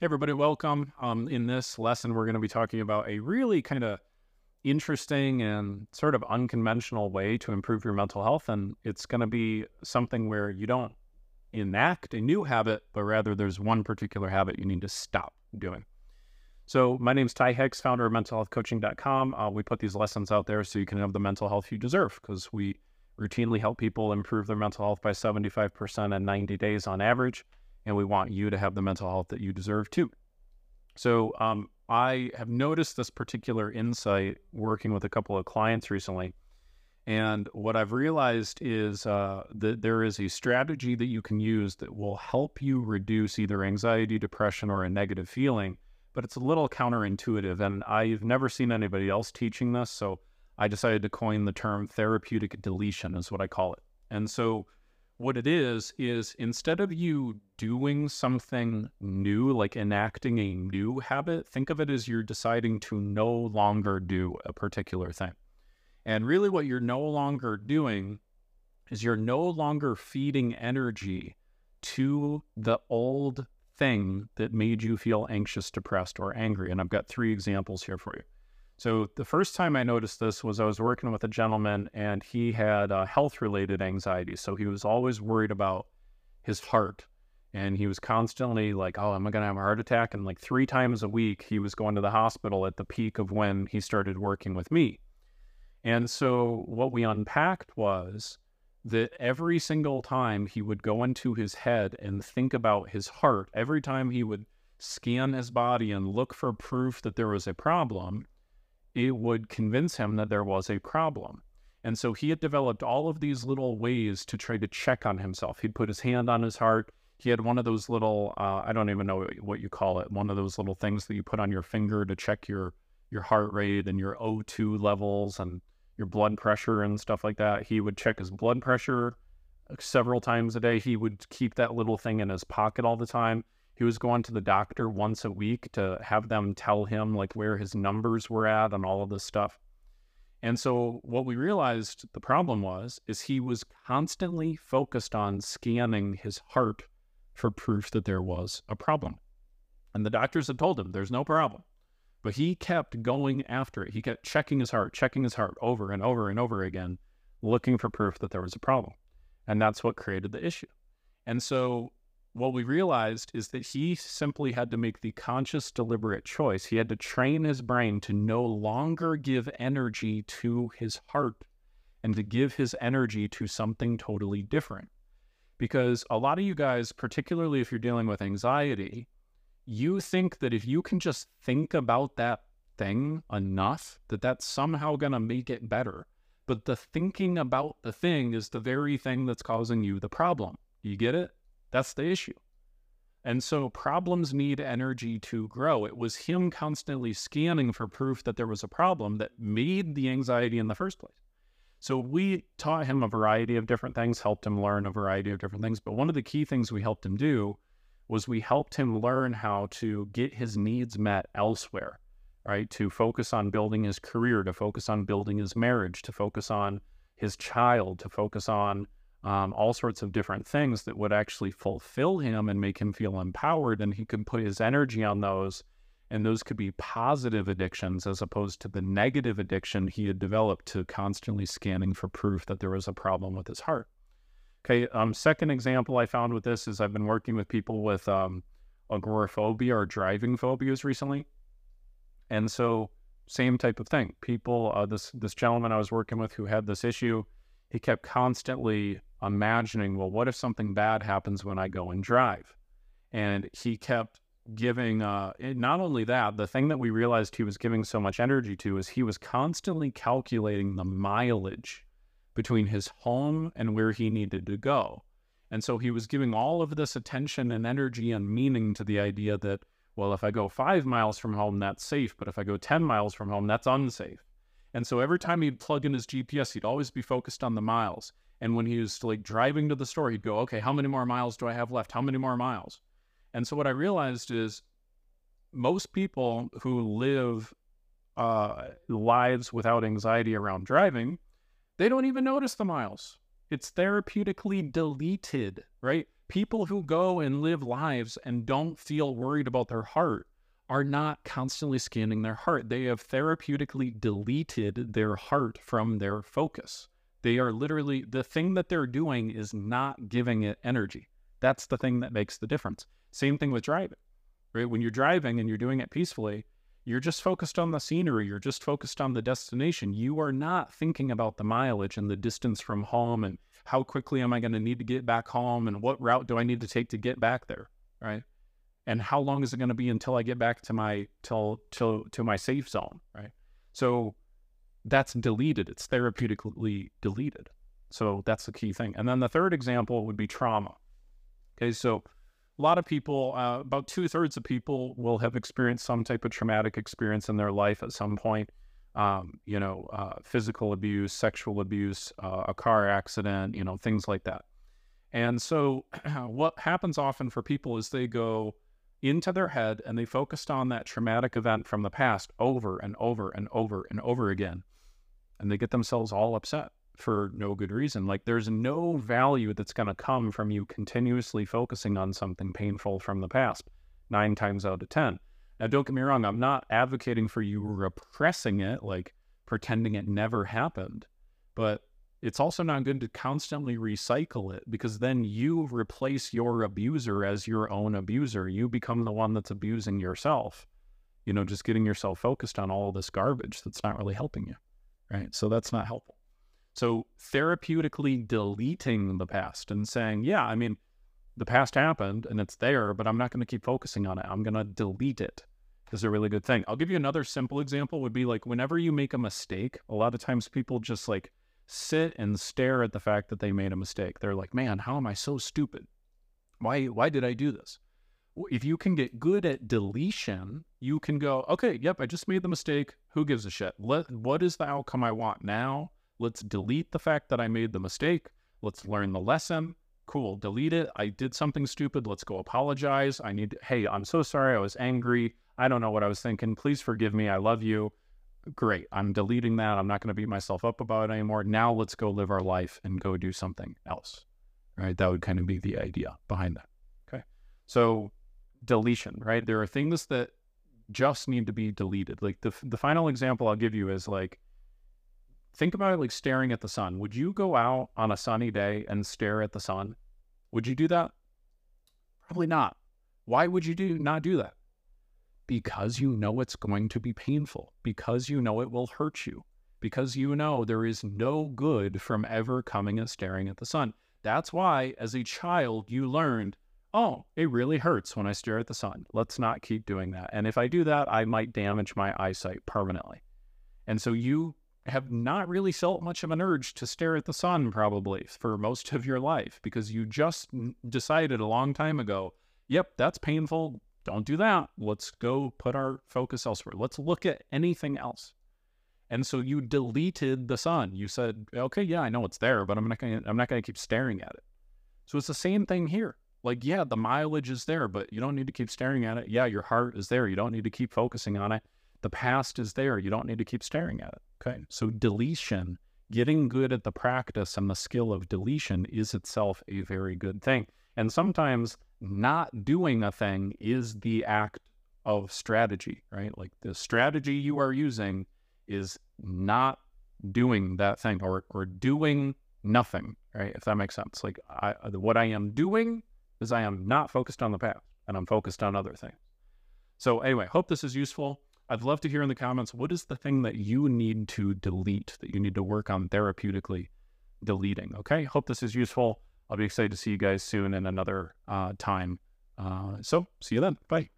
Hey, everybody, welcome. Um, in this lesson, we're going to be talking about a really kind of interesting and sort of unconventional way to improve your mental health. And it's going to be something where you don't enact a new habit, but rather there's one particular habit you need to stop doing. So, my name is Ty Hicks, founder of mentalhealthcoaching.com. Uh, we put these lessons out there so you can have the mental health you deserve because we routinely help people improve their mental health by 75% in 90 days on average and we want you to have the mental health that you deserve too. So um, I have noticed this particular insight working with a couple of clients recently. And what I've realized is uh, that there is a strategy that you can use that will help you reduce either anxiety, depression, or a negative feeling, but it's a little counterintuitive. And I've never seen anybody else teaching this. So I decided to coin the term therapeutic deletion, is what I call it. And so what it is is instead of you doing something new like enacting a new habit think of it as you're deciding to no longer do a particular thing. And really what you're no longer doing is you're no longer feeding energy to the old thing that made you feel anxious depressed or angry. And i've got three examples here for you so the first time I noticed this was I was working with a gentleman and he had uh, health related anxiety. So he was always worried about his heart. And he was constantly like, oh, am I going to have a heart attack? And like three times a week, he was going to the hospital at the peak of when he started working with me. And so what we unpacked was that every single time he would go into his head and think about his heart, every time he would scan his body and look for proof that there was a problem, it would convince him that there was a problem. And so he had developed all of these little ways to try to check on himself. He'd put his hand on his heart. He had one of those little, uh, I don't even know what you call it, one of those little things that you put on your finger to check your, your heart rate and your O2 levels and your blood pressure and stuff like that. He would check his blood pressure several times a day. He would keep that little thing in his pocket all the time he was going to the doctor once a week to have them tell him like where his numbers were at and all of this stuff. And so what we realized the problem was is he was constantly focused on scanning his heart for proof that there was a problem. And the doctors had told him there's no problem. But he kept going after it. He kept checking his heart, checking his heart over and over and over again, looking for proof that there was a problem. And that's what created the issue. And so what we realized is that he simply had to make the conscious, deliberate choice. He had to train his brain to no longer give energy to his heart and to give his energy to something totally different. Because a lot of you guys, particularly if you're dealing with anxiety, you think that if you can just think about that thing enough, that that's somehow going to make it better. But the thinking about the thing is the very thing that's causing you the problem. You get it? That's the issue. And so problems need energy to grow. It was him constantly scanning for proof that there was a problem that made the anxiety in the first place. So we taught him a variety of different things, helped him learn a variety of different things. But one of the key things we helped him do was we helped him learn how to get his needs met elsewhere, right? To focus on building his career, to focus on building his marriage, to focus on his child, to focus on um, all sorts of different things that would actually fulfill him and make him feel empowered. And he could put his energy on those. And those could be positive addictions as opposed to the negative addiction he had developed to constantly scanning for proof that there was a problem with his heart. Okay, um, second example I found with this is I've been working with people with um, agoraphobia or driving phobias recently. And so, same type of thing. People, uh, this this gentleman I was working with who had this issue, he kept constantly imagining, well, what if something bad happens when I go and drive? And he kept giving, uh, not only that, the thing that we realized he was giving so much energy to is he was constantly calculating the mileage between his home and where he needed to go. And so he was giving all of this attention and energy and meaning to the idea that, well, if I go five miles from home, that's safe. But if I go 10 miles from home, that's unsafe. And so every time he'd plug in his GPS, he'd always be focused on the miles. And when he was like driving to the store, he'd go, okay, how many more miles do I have left? How many more miles? And so what I realized is most people who live uh, lives without anxiety around driving, they don't even notice the miles. It's therapeutically deleted, right? People who go and live lives and don't feel worried about their heart are not constantly scanning their heart. They have therapeutically deleted their heart from their focus. They are literally, the thing that they're doing is not giving it energy. That's the thing that makes the difference. Same thing with driving, right? When you're driving and you're doing it peacefully, you're just focused on the scenery, you're just focused on the destination. You are not thinking about the mileage and the distance from home and how quickly am I going to need to get back home and what route do I need to take to get back there, right? And how long is it going to be until I get back to my till to my safe zone, right? So that's deleted. It's therapeutically deleted. So that's the key thing. And then the third example would be trauma. Okay, so a lot of people, uh, about two thirds of people, will have experienced some type of traumatic experience in their life at some point. Um, you know, uh, physical abuse, sexual abuse, uh, a car accident, you know, things like that. And so, what happens often for people is they go into their head and they focused on that traumatic event from the past over and over and over and over again. And they get themselves all upset for no good reason. Like there's no value that's going to come from you continuously focusing on something painful from the past, nine times out of 10. Now, don't get me wrong, I'm not advocating for you repressing it, like pretending it never happened, but it's also not good to constantly recycle it because then you replace your abuser as your own abuser. You become the one that's abusing yourself, you know, just getting yourself focused on all this garbage that's not really helping you. Right. So that's not helpful. So therapeutically deleting the past and saying, yeah, I mean, the past happened and it's there, but I'm not going to keep focusing on it. I'm going to delete it is a really good thing. I'll give you another simple example would be like whenever you make a mistake, a lot of times people just like sit and stare at the fact that they made a mistake. They're like, "Man, how am I so stupid? Why why did I do this?" If you can get good at deletion, you can go, "Okay, yep, I just made the mistake. Who gives a shit? Let, what is the outcome I want now? Let's delete the fact that I made the mistake. Let's learn the lesson. Cool, delete it. I did something stupid. Let's go apologize. I need, hey, I'm so sorry. I was angry. I don't know what I was thinking. Please forgive me. I love you. Great. I'm deleting that. I'm not going to beat myself up about it anymore. Now let's go live our life and go do something else. Right. That would kind of be the idea behind that. Okay. So deletion, right? There are things that just need to be deleted. Like the, the final example I'll give you is like, think about it like staring at the sun. Would you go out on a sunny day and stare at the sun? Would you do that? Probably not. Why would you do not do that? Because you know it's going to be painful, because you know it will hurt you, because you know there is no good from ever coming and staring at the sun. That's why, as a child, you learned, oh, it really hurts when I stare at the sun. Let's not keep doing that. And if I do that, I might damage my eyesight permanently. And so you have not really felt much of an urge to stare at the sun probably for most of your life because you just decided a long time ago, yep, that's painful. Don't do that. Let's go put our focus elsewhere. Let's look at anything else. And so you deleted the sun. You said, okay, yeah, I know it's there, but I'm not gonna I'm not gonna keep staring at it. So it's the same thing here. Like, yeah, the mileage is there, but you don't need to keep staring at it. Yeah, your heart is there. You don't need to keep focusing on it. The past is there. You don't need to keep staring at it. Okay. So deletion, getting good at the practice and the skill of deletion is itself a very good thing. And sometimes not doing a thing is the act of strategy, right? Like the strategy you are using is not doing that thing or, or doing nothing, right? If that makes sense. Like I, uh, what I am doing is I am not focused on the past and I'm focused on other things. So anyway, hope this is useful. I'd love to hear in the comments what is the thing that you need to delete, that you need to work on therapeutically deleting. Okay. Hope this is useful. I'll be excited to see you guys soon in another uh, time. Uh, so, see you then. Bye.